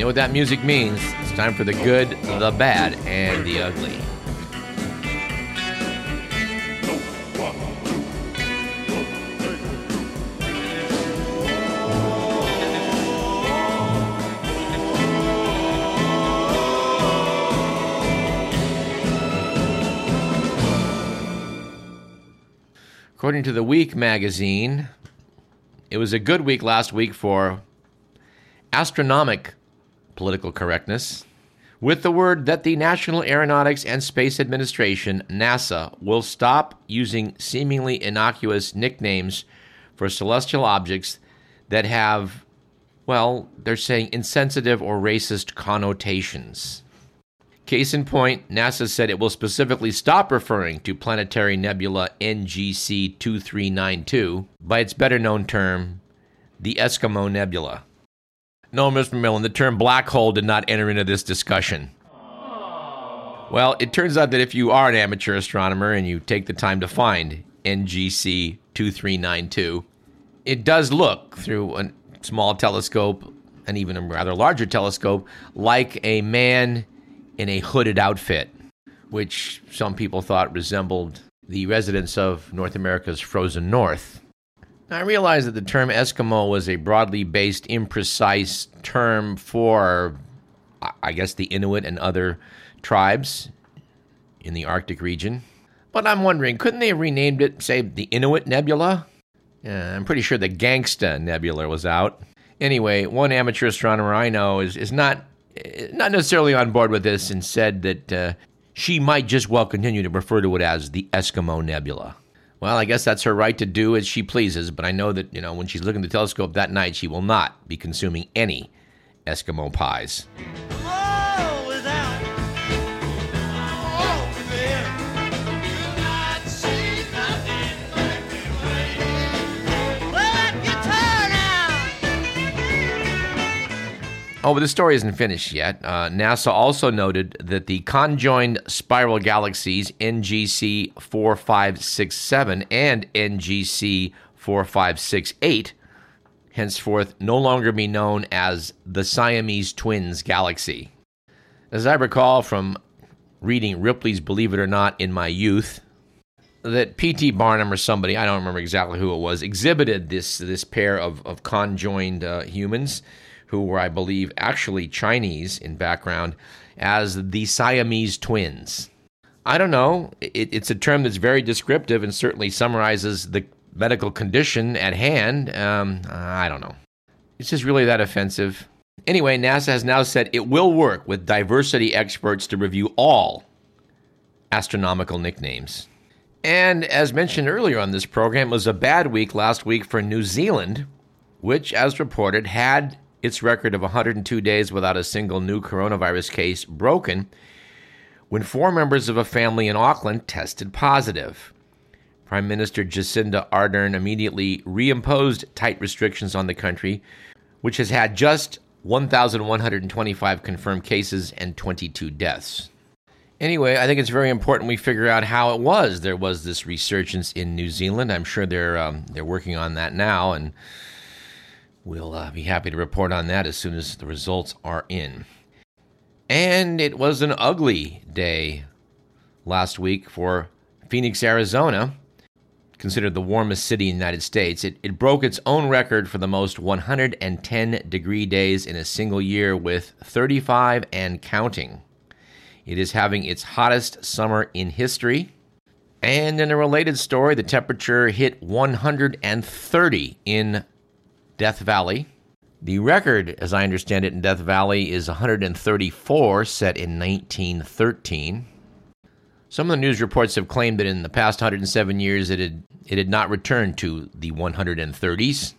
You know what that music means? It's time for the good, the bad, and the ugly. According to the Week magazine, it was a good week last week for astronomic political correctness, with the word that the National Aeronautics and Space Administration, NASA, will stop using seemingly innocuous nicknames for celestial objects that have, well, they're saying insensitive or racist connotations. Case in point, NASA said it will specifically stop referring to planetary nebula NGC 2392 by its better known term, the Eskimo Nebula. No, Mr. Millen, the term black hole did not enter into this discussion. Well, it turns out that if you are an amateur astronomer and you take the time to find NGC 2392, it does look through a small telescope and even a rather larger telescope like a man in a hooded outfit, which some people thought resembled the residents of North America's frozen north. I realize that the term Eskimo was a broadly based, imprecise term for, I guess, the Inuit and other tribes in the Arctic region. But I'm wondering, couldn't they have renamed it, say, the Inuit Nebula? Yeah, I'm pretty sure the Gangsta Nebula was out. Anyway, one amateur astronomer I know is, is not not necessarily on board with this and said that uh, she might just well continue to refer to it as the Eskimo Nebula. Well, I guess that's her right to do as she pleases, but I know that, you know, when she's looking at the telescope that night, she will not be consuming any Eskimo pies. Oh, but the story isn't finished yet. Uh, NASA also noted that the conjoined spiral galaxies NGC 4567 and NGC 4568 henceforth no longer be known as the Siamese Twins galaxy. As I recall from reading Ripley's Believe It or Not in my youth, that P.T. Barnum or somebody, I don't remember exactly who it was, exhibited this, this pair of, of conjoined uh, humans who were, I believe, actually Chinese in background, as the Siamese twins. I don't know. It, it's a term that's very descriptive and certainly summarizes the medical condition at hand. Um, I don't know. It's just really that offensive. Anyway, NASA has now said it will work with diversity experts to review all astronomical nicknames. And as mentioned earlier on this program, it was a bad week last week for New Zealand, which, as reported, had its record of 102 days without a single new coronavirus case broken when four members of a family in Auckland tested positive. Prime Minister Jacinda Ardern immediately reimposed tight restrictions on the country, which has had just 1,125 confirmed cases and 22 deaths. Anyway, I think it's very important we figure out how it was there was this resurgence in New Zealand. I'm sure they're um, they're working on that now, and We'll uh, be happy to report on that as soon as the results are in. And it was an ugly day last week for Phoenix, Arizona, considered the warmest city in the United States. It, it broke its own record for the most 110 degree days in a single year with 35 and counting. It is having its hottest summer in history. And in a related story, the temperature hit 130 in Death Valley. The record, as I understand it, in Death Valley is 134, set in 1913. Some of the news reports have claimed that in the past 107 years it had, it had not returned to the 130s,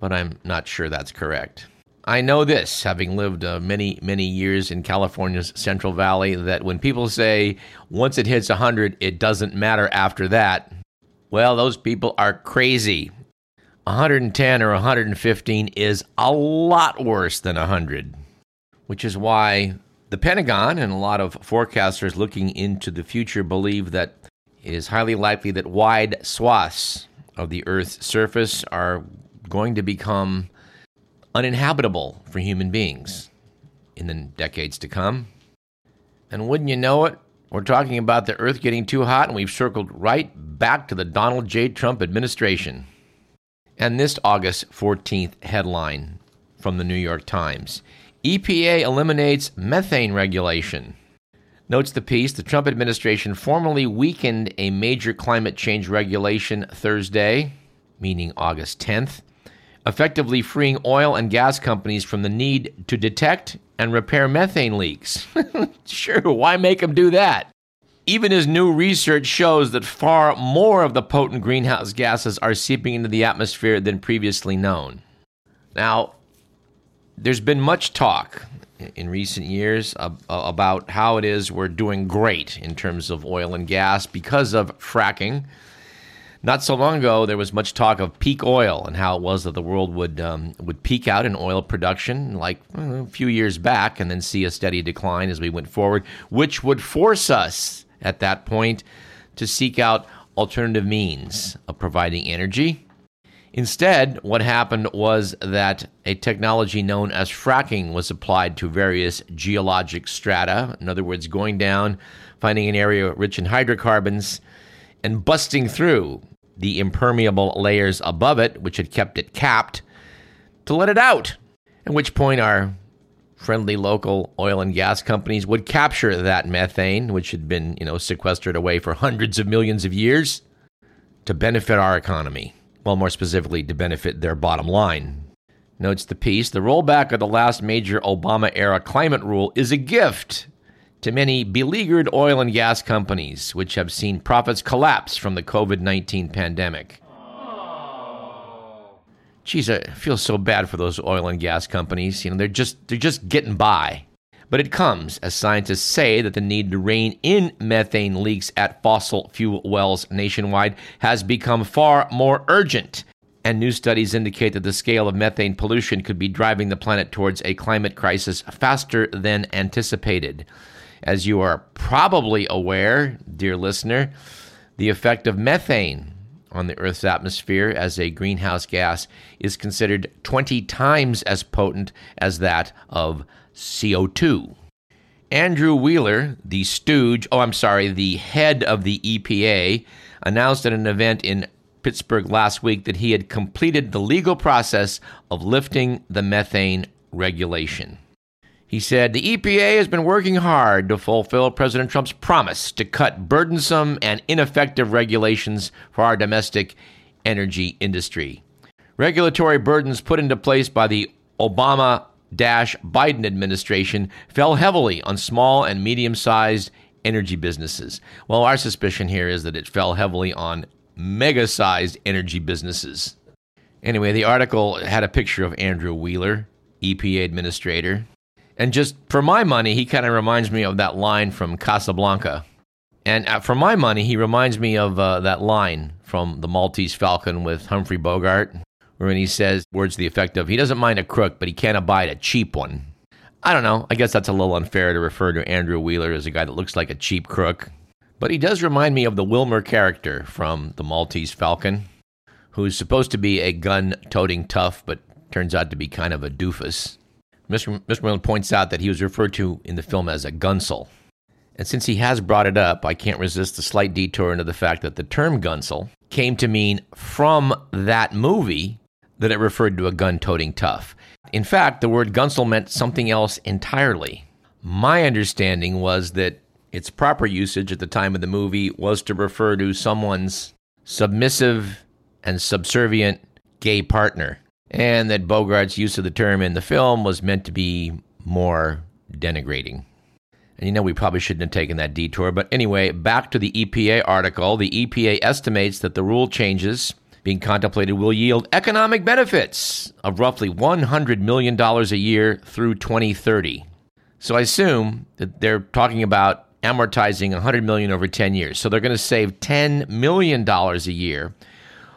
but I'm not sure that's correct. I know this, having lived uh, many, many years in California's Central Valley, that when people say once it hits 100, it doesn't matter after that, well, those people are crazy. 110 or 115 is a lot worse than 100, which is why the Pentagon and a lot of forecasters looking into the future believe that it is highly likely that wide swaths of the Earth's surface are going to become uninhabitable for human beings. in the decades to come. And wouldn't you know it, we're talking about the Earth getting too hot, and we've circled right back to the Donald J. Trump administration. And this August 14th headline from the New York Times EPA eliminates methane regulation. Notes the piece the Trump administration formally weakened a major climate change regulation Thursday, meaning August 10th, effectively freeing oil and gas companies from the need to detect and repair methane leaks. sure, why make them do that? Even as new research shows that far more of the potent greenhouse gases are seeping into the atmosphere than previously known. Now, there's been much talk in recent years about how it is we're doing great in terms of oil and gas because of fracking. Not so long ago, there was much talk of peak oil and how it was that the world would um, would peak out in oil production, like a few years back, and then see a steady decline as we went forward, which would force us at that point to seek out alternative means of providing energy. Instead, what happened was that a technology known as fracking was applied to various geologic strata. In other words, going down, finding an area rich in hydrocarbons, and busting through the impermeable layers above it, which had kept it capped, to let it out. At which point, our friendly local oil and gas companies would capture that methane, which had been, you know, sequestered away for hundreds of millions of years, to benefit our economy. Well, more specifically, to benefit their bottom line. Notes the piece the rollback of the last major Obama era climate rule is a gift to many beleaguered oil and gas companies, which have seen profits collapse from the COVID 19 pandemic. Geez, I feel so bad for those oil and gas companies. You know, they're just they're just getting by. But it comes as scientists say that the need to rein in methane leaks at fossil fuel wells nationwide has become far more urgent. And new studies indicate that the scale of methane pollution could be driving the planet towards a climate crisis faster than anticipated. As you are probably aware, dear listener, the effect of methane on the Earth's atmosphere as a greenhouse gas is considered 20 times as potent as that of CO2. Andrew Wheeler, the stooge, oh, I'm sorry, the head of the EPA, announced at an event in Pittsburgh last week that he had completed the legal process of lifting the methane regulation. He said the EPA has been working hard to fulfill President Trump's promise to cut burdensome and ineffective regulations for our domestic energy industry. Regulatory burdens put into place by the Obama Biden administration fell heavily on small and medium sized energy businesses. Well, our suspicion here is that it fell heavily on mega sized energy businesses. Anyway, the article had a picture of Andrew Wheeler, EPA administrator, and just for my money, he kind of reminds me of that line from Casablanca. And uh, for my money, he reminds me of uh, that line from The Maltese Falcon with Humphrey Bogart, when he says words to the effect of, he doesn't mind a crook, but he can't abide a cheap one. I don't know. I guess that's a little unfair to refer to Andrew Wheeler as a guy that looks like a cheap crook. But he does remind me of the Wilmer character from The Maltese Falcon, who's supposed to be a gun toting tough, but turns out to be kind of a doofus. Mr. Mr. Points out that he was referred to in the film as a gunsel. And since he has brought it up, I can't resist a slight detour into the fact that the term gunsel came to mean from that movie that it referred to a gun toting tough. In fact, the word gunsel meant something else entirely. My understanding was that its proper usage at the time of the movie was to refer to someone's submissive and subservient gay partner and that Bogart's use of the term in the film was meant to be more denigrating. And you know, we probably shouldn't have taken that detour. But anyway, back to the EPA article. The EPA estimates that the rule changes being contemplated will yield economic benefits of roughly $100 million a year through 2030. So I assume that they're talking about amortizing 100 million over 10 years. So they're going to save 10 million dollars a year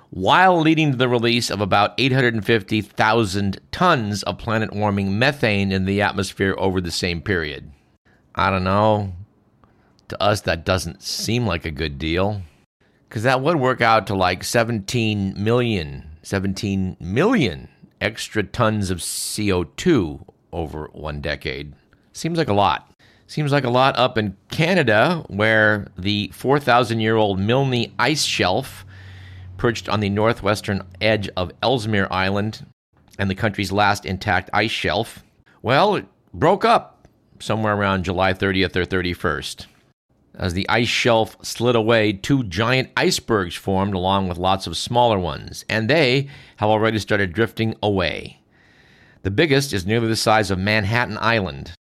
while leading to the release of about 850,000 tons of planet warming methane in the atmosphere over the same period. I don't know. To us, that doesn't seem like a good deal. Because that would work out to like 17 million, 17 million extra tons of CO2 over one decade. Seems like a lot. Seems like a lot up in Canada, where the 4,000 year old Milne ice shelf, perched on the northwestern edge of Ellesmere Island and the country's last intact ice shelf, well, it broke up somewhere around July 30th or 31st. As the ice shelf slid away, two giant icebergs formed along with lots of smaller ones, and they have already started drifting away. The biggest is nearly the size of Manhattan Island.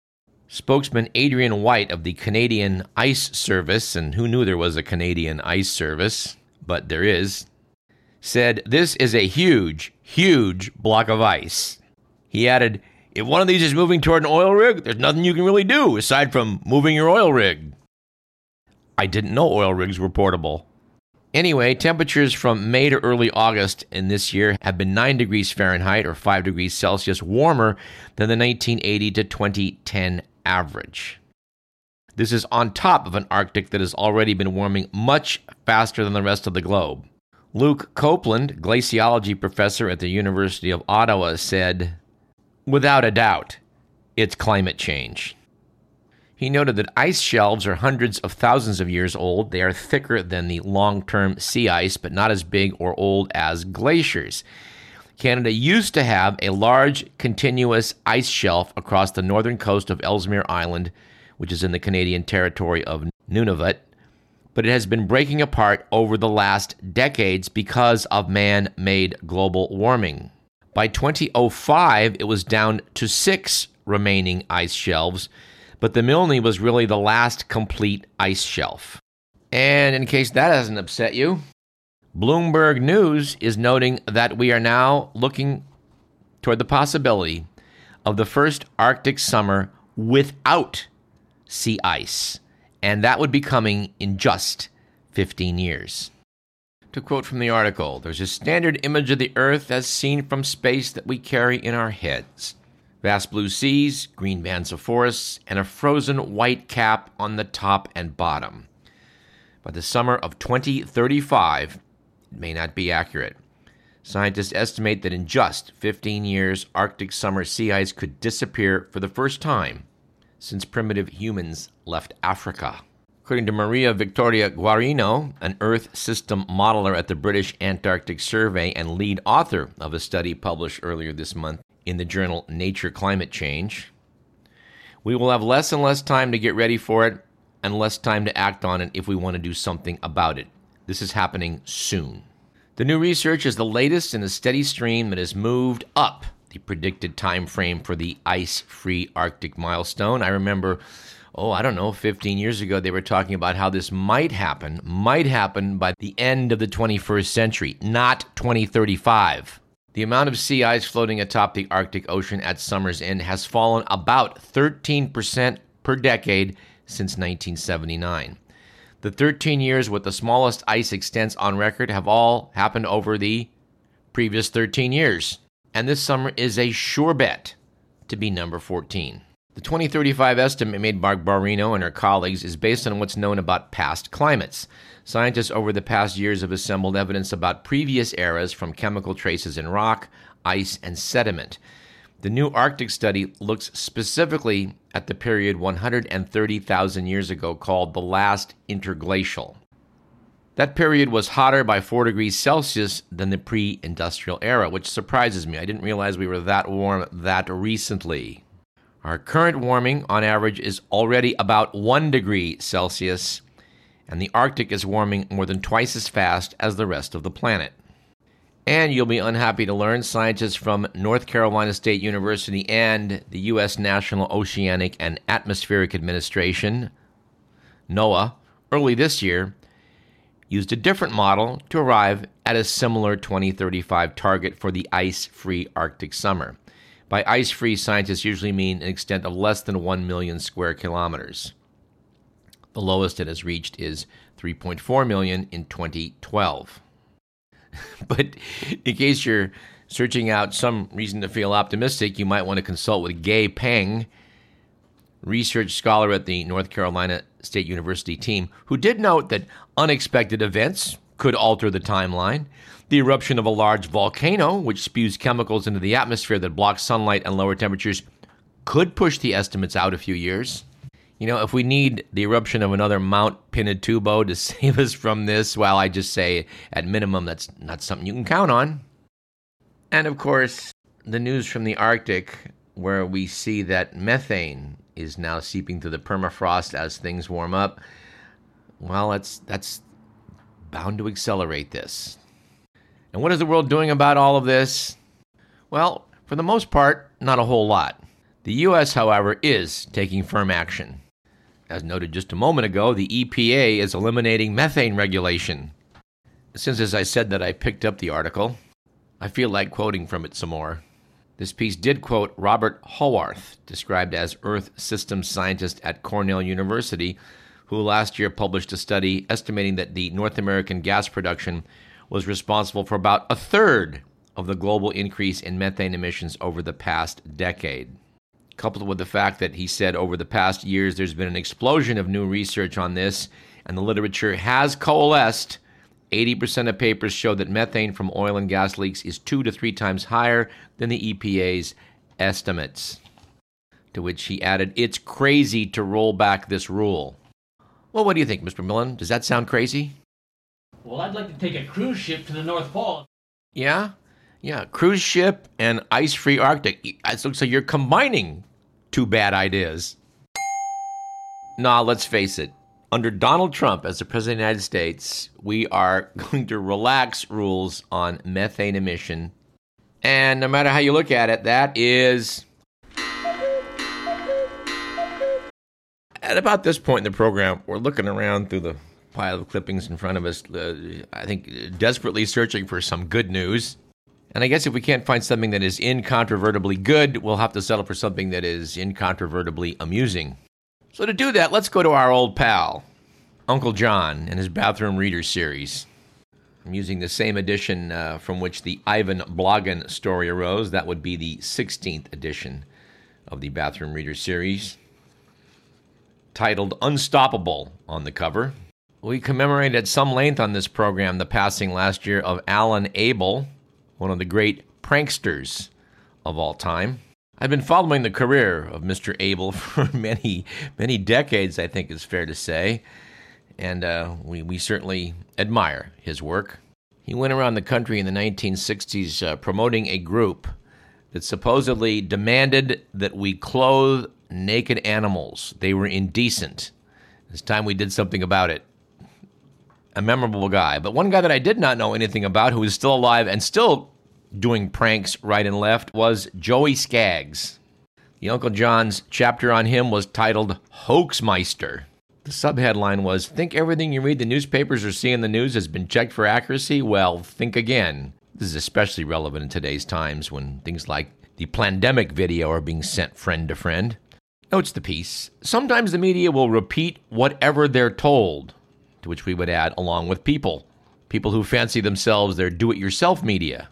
Spokesman Adrienne White of the Canadian Ice Service, and who knew there was a Canadian Ice Service, but there is, said this is a huge, huge block of ice. He added, If one of these is moving toward an oil rig, there's nothing you can really do aside from moving your oil rig. I didn't know oil rigs were portable. Anyway, temperatures from May to early August in this year have been 9 degrees Fahrenheit or 5 degrees Celsius warmer than the 1980 to 2010 average. This is on top of an Arctic that has already been warming much faster than the rest of the globe. Luke Copland, glaciology professor at the University of Ottawa, said, Without a doubt, it's climate change. He noted that ice shelves are hundreds of thousands of years old. They are thicker than the long term sea ice, but not as big or old as glaciers. Canada used to have a large continuous ice shelf across the northern coast of Ellesmere Island, which is in the Canadian territory of Nunavut, but it has been breaking apart over the last decades because of man made global warming. By 2005, it was down to six remaining ice shelves but the Milne was really the last complete ice shelf. And in case that hasn't upset you, Bloomberg News is noting that we are now looking toward the possibility of the first Arctic summer without sea ice, and that would be coming in just 15 years. To quote from the article, there's a standard image of the Earth as seen from space that we carry in our heads vast blue seas, green bands of forests, and a frozen white cap on the top and bottom. By the summer of 2035, it may not be accurate. Scientists estimate that in just 15 years, Arctic summer sea ice could disappear for the first time since primitive humans left Africa. According to Maria Victoria Guarino, an Earth system modeler at the British Antarctic Survey and lead author of a study published earlier this month in the journal Nature Climate Change. We will have less and less time to get ready for it and less time to act on it if we want to do something about it. This is happening soon. The new research is the latest in a steady stream that has moved up the predicted time frame for the ice-free Arctic milestone. I remember oh, I don't know, 15 years ago, they were talking about how this might happen, might happen by the end of the 21st century, not 2035. The amount of sea ice floating atop the Arctic Ocean at summer's end has fallen about 13% per decade since 1979. The 13 years with the smallest ice extents on record have all happened over the previous 13 years, and this summer is a sure bet to be number 14. The 2035 estimate made by Guarino and her colleagues is based on what's known about past climates. Scientists over the past years have assembled evidence about previous eras from chemical traces in rock, ice, and sediment. The new Arctic study looks specifically at the period 130,000 years ago called the last interglacial. That period was hotter by 4 degrees Celsius than the pre industrial era, which surprises me. I didn't realize we were that warm that recently. Our current warming, on average, is already about 1 degree Celsius and the Arctic is warming more than twice as fast as the rest of the planet. And you'll be unhappy to learn scientists from North Carolina State University and the U.S. National Oceanic and Atmospheric Administration, NOAA, early this year used a different model to arrive at a similar 2035 target for the ice free Arctic summer. By ice free, scientists usually mean an extent of less than 1 million square kilometers. The lowest it has reached is 3.4 million in 2012. but in case you're searching out some reason to feel optimistic, you might want to consult with Ge Peng, research scholar at the North Carolina State University team, who did note that unexpected events could alter the timeline. The eruption of a large volcano, which spews chemicals into the atmosphere that block sunlight and lower temperatures, could push the estimates out a few years. You know, if we need the eruption of another Mount Pinatubo to save us from this, well, I just say at minimum that's not something you can count on. And of course, the news from the Arctic, where we see that methane is now seeping through the permafrost as things warm up. Well, that's that's bound to accelerate this. And what is the world doing about all of this? Well, for the most part, not a whole lot. The U.S., however, is taking firm action. As noted just a moment ago, the EPA is eliminating methane regulation. Since, as I said, that I picked up the article, I feel like quoting from it some more. This piece did quote Robert Howarth, described as Earth Systems Scientist at Cornell University, who last year published a study estimating that the North American gas production was responsible for about a third of the global increase in methane emissions over the past decade. Coupled with the fact that he said over the past years there's been an explosion of new research on this, and the literature has coalesced 80% of papers show that methane from oil and gas leaks is two to three times higher than the EPA's estimates. To which he added, It's crazy to roll back this rule. Well, what do you think, Mr. Millen? Does that sound crazy? Well, I'd like to take a cruise ship to the North Pole. Yeah? Yeah, cruise ship and ice free Arctic. It looks like you're combining two bad ideas. Nah, let's face it under Donald Trump as the President of the United States, we are going to relax rules on methane emission. And no matter how you look at it, that is. At about this point in the program, we're looking around through the pile of clippings in front of us, uh, I think desperately searching for some good news. And I guess if we can't find something that is incontrovertibly good, we'll have to settle for something that is incontrovertibly amusing. So, to do that, let's go to our old pal, Uncle John, and his Bathroom Reader series. I'm using the same edition uh, from which the Ivan Blagin story arose. That would be the 16th edition of the Bathroom Reader series, titled Unstoppable on the cover. We commemorated at some length on this program the passing last year of Alan Abel, one of the great pranksters of all time. I've been following the career of Mr. Abel for many, many decades, I think is fair to say, and uh, we, we certainly admire his work. He went around the country in the 1960s uh, promoting a group that supposedly demanded that we clothe naked animals. They were indecent. It's time we did something about it. A memorable guy. But one guy that I did not know anything about, who is still alive and still doing pranks right and left was Joey Skaggs. The Uncle John's chapter on him was titled Hoaxmeister. The subheadline was Think everything you read the newspapers or see in the news has been checked for accuracy? Well, think again. This is especially relevant in today's times when things like the pandemic video are being sent friend to friend. Notes the piece. Sometimes the media will repeat whatever they're told, to which we would add, along with people. People who fancy themselves their do it yourself media.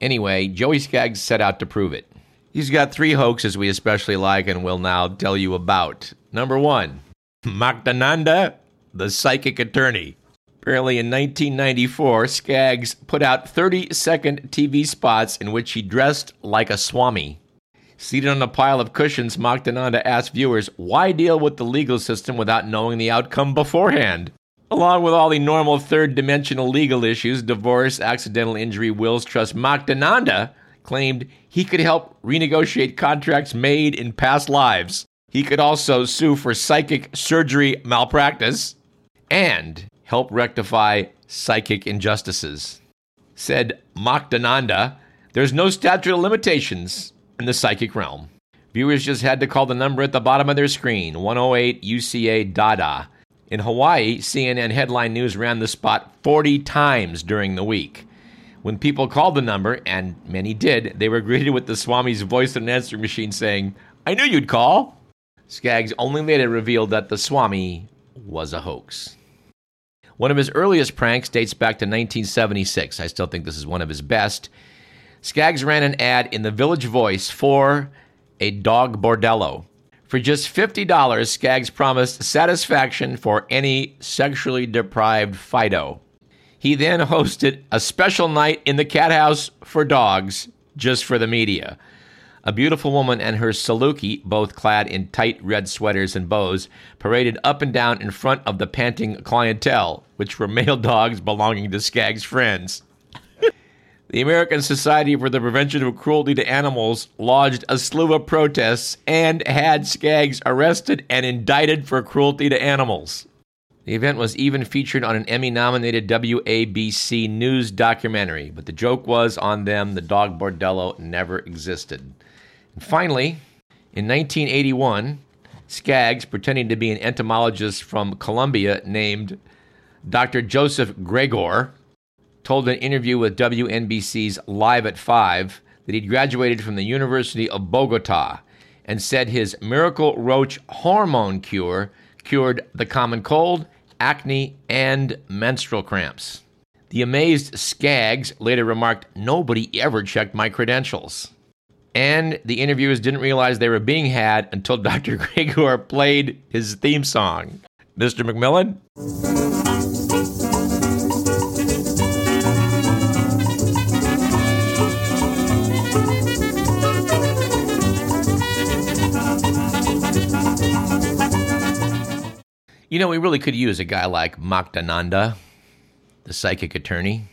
Anyway, Joey Skaggs set out to prove it. He's got three hoaxes we especially like and will now tell you about. Number one, Muktananda, the psychic attorney. Apparently, in 1994, Skaggs put out 30 second TV spots in which he dressed like a Swami. Seated on a pile of cushions, Muktananda asked viewers, Why deal with the legal system without knowing the outcome beforehand? Along with all the normal third dimensional legal issues, divorce, accidental injury, wills, trust, Muktananda claimed he could help renegotiate contracts made in past lives. He could also sue for psychic surgery malpractice and help rectify psychic injustices. Said Muktananda, there's no statute of limitations in the psychic realm. Viewers just had to call the number at the bottom of their screen 108 UCA DADA in Hawaii, CNN headline news ran the spot 40 times during the week. When people called the number, and many did, they were greeted with the Swami's voice in an answering machine saying, I knew you'd call. Skaggs only later revealed that the Swami was a hoax. One of his earliest pranks dates back to 1976. I still think this is one of his best. Skaggs ran an ad in the Village Voice for a dog bordello. For just $50, Skaggs promised satisfaction for any sexually deprived Fido. He then hosted a special night in the cat house for dogs just for the media. A beautiful woman and her Saluki, both clad in tight red sweaters and bows, paraded up and down in front of the panting clientele, which were male dogs belonging to Skaggs' friends. The American Society for the Prevention of Cruelty to Animals lodged a slew of protests and had Skaggs arrested and indicted for cruelty to animals. The event was even featured on an Emmy nominated WABC News documentary, but the joke was on them the dog bordello never existed. And finally, in 1981, Skaggs, pretending to be an entomologist from Columbia named Dr. Joseph Gregor, told an interview with WNBC's Live at 5 that he'd graduated from the University of Bogota and said his miracle roach hormone cure cured the common cold acne, and menstrual cramps. The amazed Skaggs later remarked, Nobody ever checked my credentials. And the interviewers didn't realize they were being had until Dr. Gregor played his theme song. Mr. McMillan? You know, we really could use a guy like Muktananda, the psychic attorney.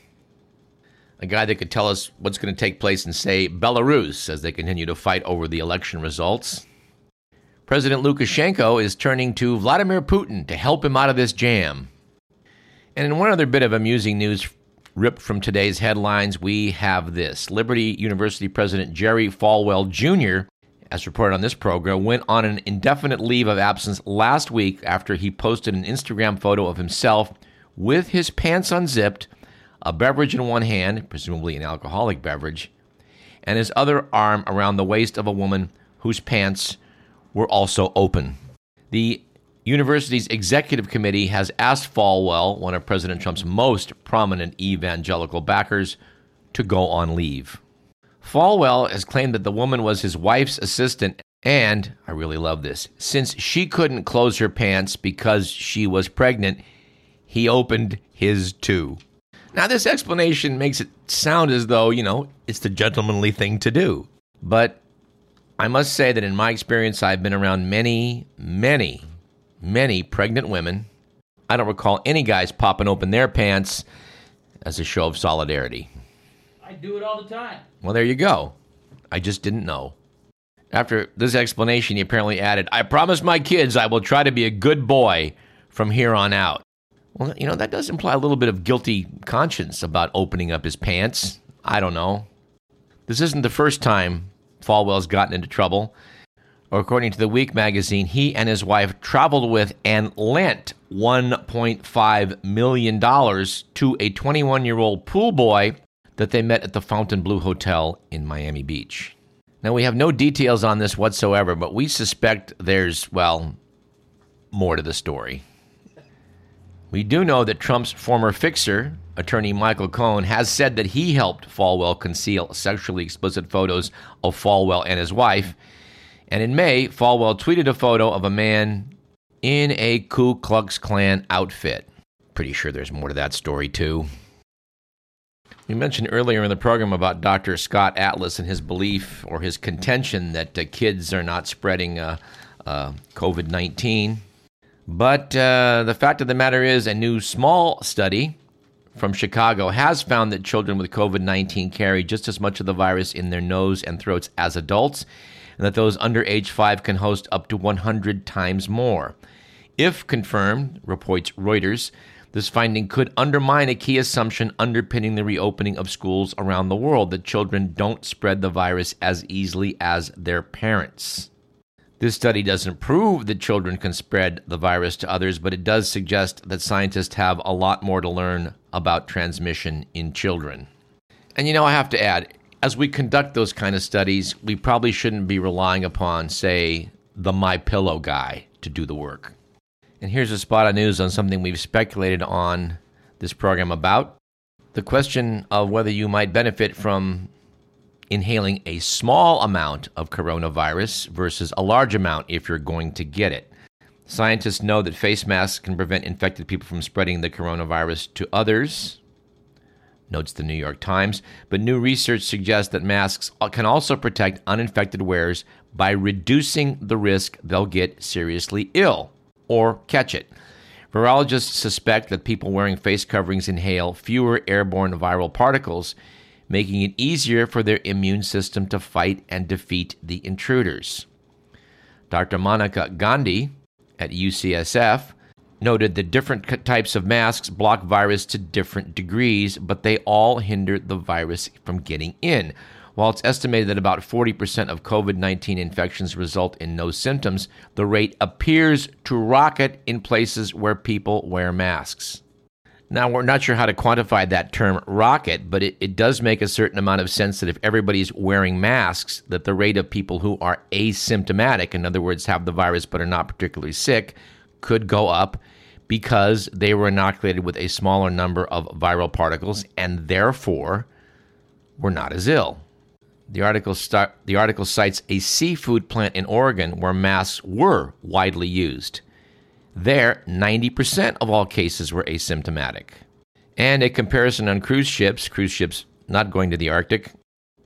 A guy that could tell us what's going to take place in, say, Belarus as they continue to fight over the election results. President Lukashenko is turning to Vladimir Putin to help him out of this jam. And in one other bit of amusing news ripped from today's headlines, we have this Liberty University President Jerry Falwell Jr as reported on this program, went on an indefinite leave of absence last week after he posted an Instagram photo of himself with his pants unzipped, a beverage in one hand, presumably an alcoholic beverage, and his other arm around the waist of a woman whose pants were also open. The university's executive committee has asked Falwell, one of President Trump's most prominent evangelical backers, to go on leave. Falwell has claimed that the woman was his wife's assistant, and I really love this. Since she couldn't close her pants because she was pregnant, he opened his too. Now, this explanation makes it sound as though, you know, it's the gentlemanly thing to do. But I must say that in my experience, I've been around many, many, many pregnant women. I don't recall any guys popping open their pants as a show of solidarity. I do it all the time. Well, there you go. I just didn't know. After this explanation, he apparently added, I promise my kids I will try to be a good boy from here on out. Well, you know, that does imply a little bit of guilty conscience about opening up his pants. I don't know. This isn't the first time Falwell's gotten into trouble. According to the Week magazine, he and his wife traveled with and lent $1.5 million to a 21 year old pool boy that they met at the Fontainebleau Hotel in Miami Beach. Now, we have no details on this whatsoever, but we suspect there's, well, more to the story. We do know that Trump's former fixer, attorney Michael Cohen, has said that he helped Falwell conceal sexually explicit photos of Falwell and his wife. And in May, Falwell tweeted a photo of a man in a Ku Klux Klan outfit. Pretty sure there's more to that story, too. We mentioned earlier in the program about Dr. Scott Atlas and his belief or his contention that uh, kids are not spreading uh, uh, COVID 19. But uh, the fact of the matter is, a new small study from Chicago has found that children with COVID 19 carry just as much of the virus in their nose and throats as adults, and that those under age 5 can host up to 100 times more. If confirmed, reports Reuters, this finding could undermine a key assumption underpinning the reopening of schools around the world that children don't spread the virus as easily as their parents. This study doesn't prove that children can spread the virus to others, but it does suggest that scientists have a lot more to learn about transmission in children. And you know, I have to add, as we conduct those kind of studies, we probably shouldn't be relying upon, say, the My Pillow guy to do the work. And here's a spot of news on something we've speculated on this program about the question of whether you might benefit from inhaling a small amount of coronavirus versus a large amount if you're going to get it. Scientists know that face masks can prevent infected people from spreading the coronavirus to others, notes the New York Times. But new research suggests that masks can also protect uninfected wearers by reducing the risk they'll get seriously ill or catch it. Virologists suspect that people wearing face coverings inhale fewer airborne viral particles, making it easier for their immune system to fight and defeat the intruders. Dr. Monica Gandhi at UCSF noted that different types of masks block virus to different degrees, but they all hinder the virus from getting in. While it's estimated that about 40% of COVID 19 infections result in no symptoms, the rate appears to rocket in places where people wear masks. Now, we're not sure how to quantify that term rocket, but it, it does make a certain amount of sense that if everybody's wearing masks, that the rate of people who are asymptomatic, in other words, have the virus but are not particularly sick, could go up because they were inoculated with a smaller number of viral particles and therefore were not as ill. The article, start, the article cites a seafood plant in Oregon where masks were widely used. There, 90% of all cases were asymptomatic. And a comparison on cruise ships, cruise ships not going to the Arctic,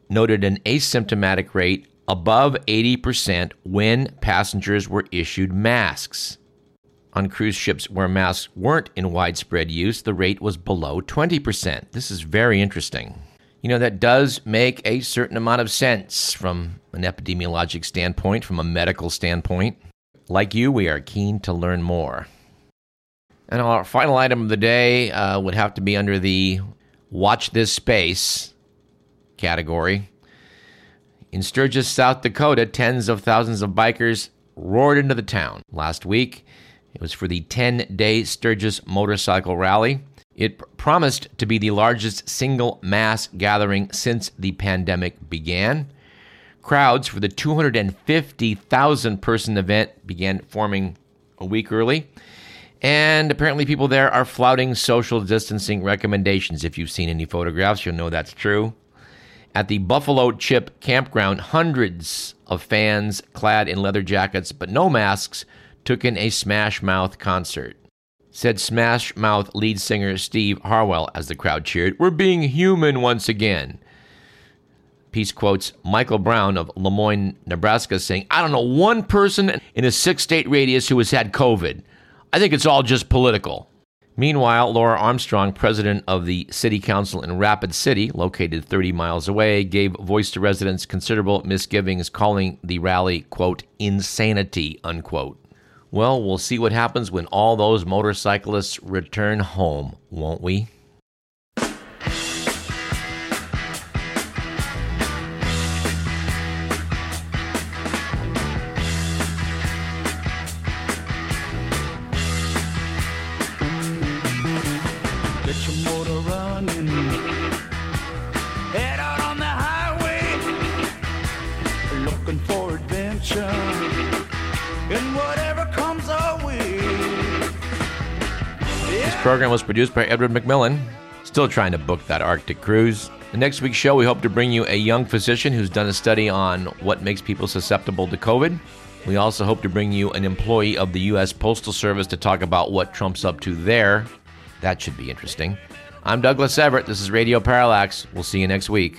noted an asymptomatic rate above 80% when passengers were issued masks. On cruise ships where masks weren't in widespread use, the rate was below 20%. This is very interesting you know, that does make a certain amount of sense from an epidemiologic standpoint, from a medical standpoint. Like you, we are keen to learn more. And our final item of the day uh, would have to be under the Watch This Space category. In Sturgis, South Dakota, tens of thousands of bikers roared into the town last week. It was for the 10 day Sturgis Motorcycle Rally. It promised to be the largest single mass gathering since the pandemic began. Crowds for the 250,000 person event began forming a week early. And apparently, people there are flouting social distancing recommendations. If you've seen any photographs, you'll know that's true. At the Buffalo Chip campground, hundreds of fans clad in leather jackets but no masks took in a Smash Mouth concert said Smash Mouth lead singer Steve Harwell as the crowd cheered, We're being human once again. Piece quotes Michael Brown of Lemoyne, Nebraska, saying, I don't know one person in a six state radius who has had COVID. I think it's all just political. Meanwhile, Laura Armstrong, president of the city council in Rapid City, located 30 miles away, gave voice to residents considerable misgivings, calling the rally, quote, insanity, unquote. Well, we'll see what happens when all those motorcyclists return home, won't we? Program was produced by Edward McMillan. Still trying to book that Arctic cruise. The next week's show, we hope to bring you a young physician who's done a study on what makes people susceptible to COVID. We also hope to bring you an employee of the U.S. Postal Service to talk about what Trump's up to there. That should be interesting. I'm Douglas Everett. This is Radio Parallax. We'll see you next week.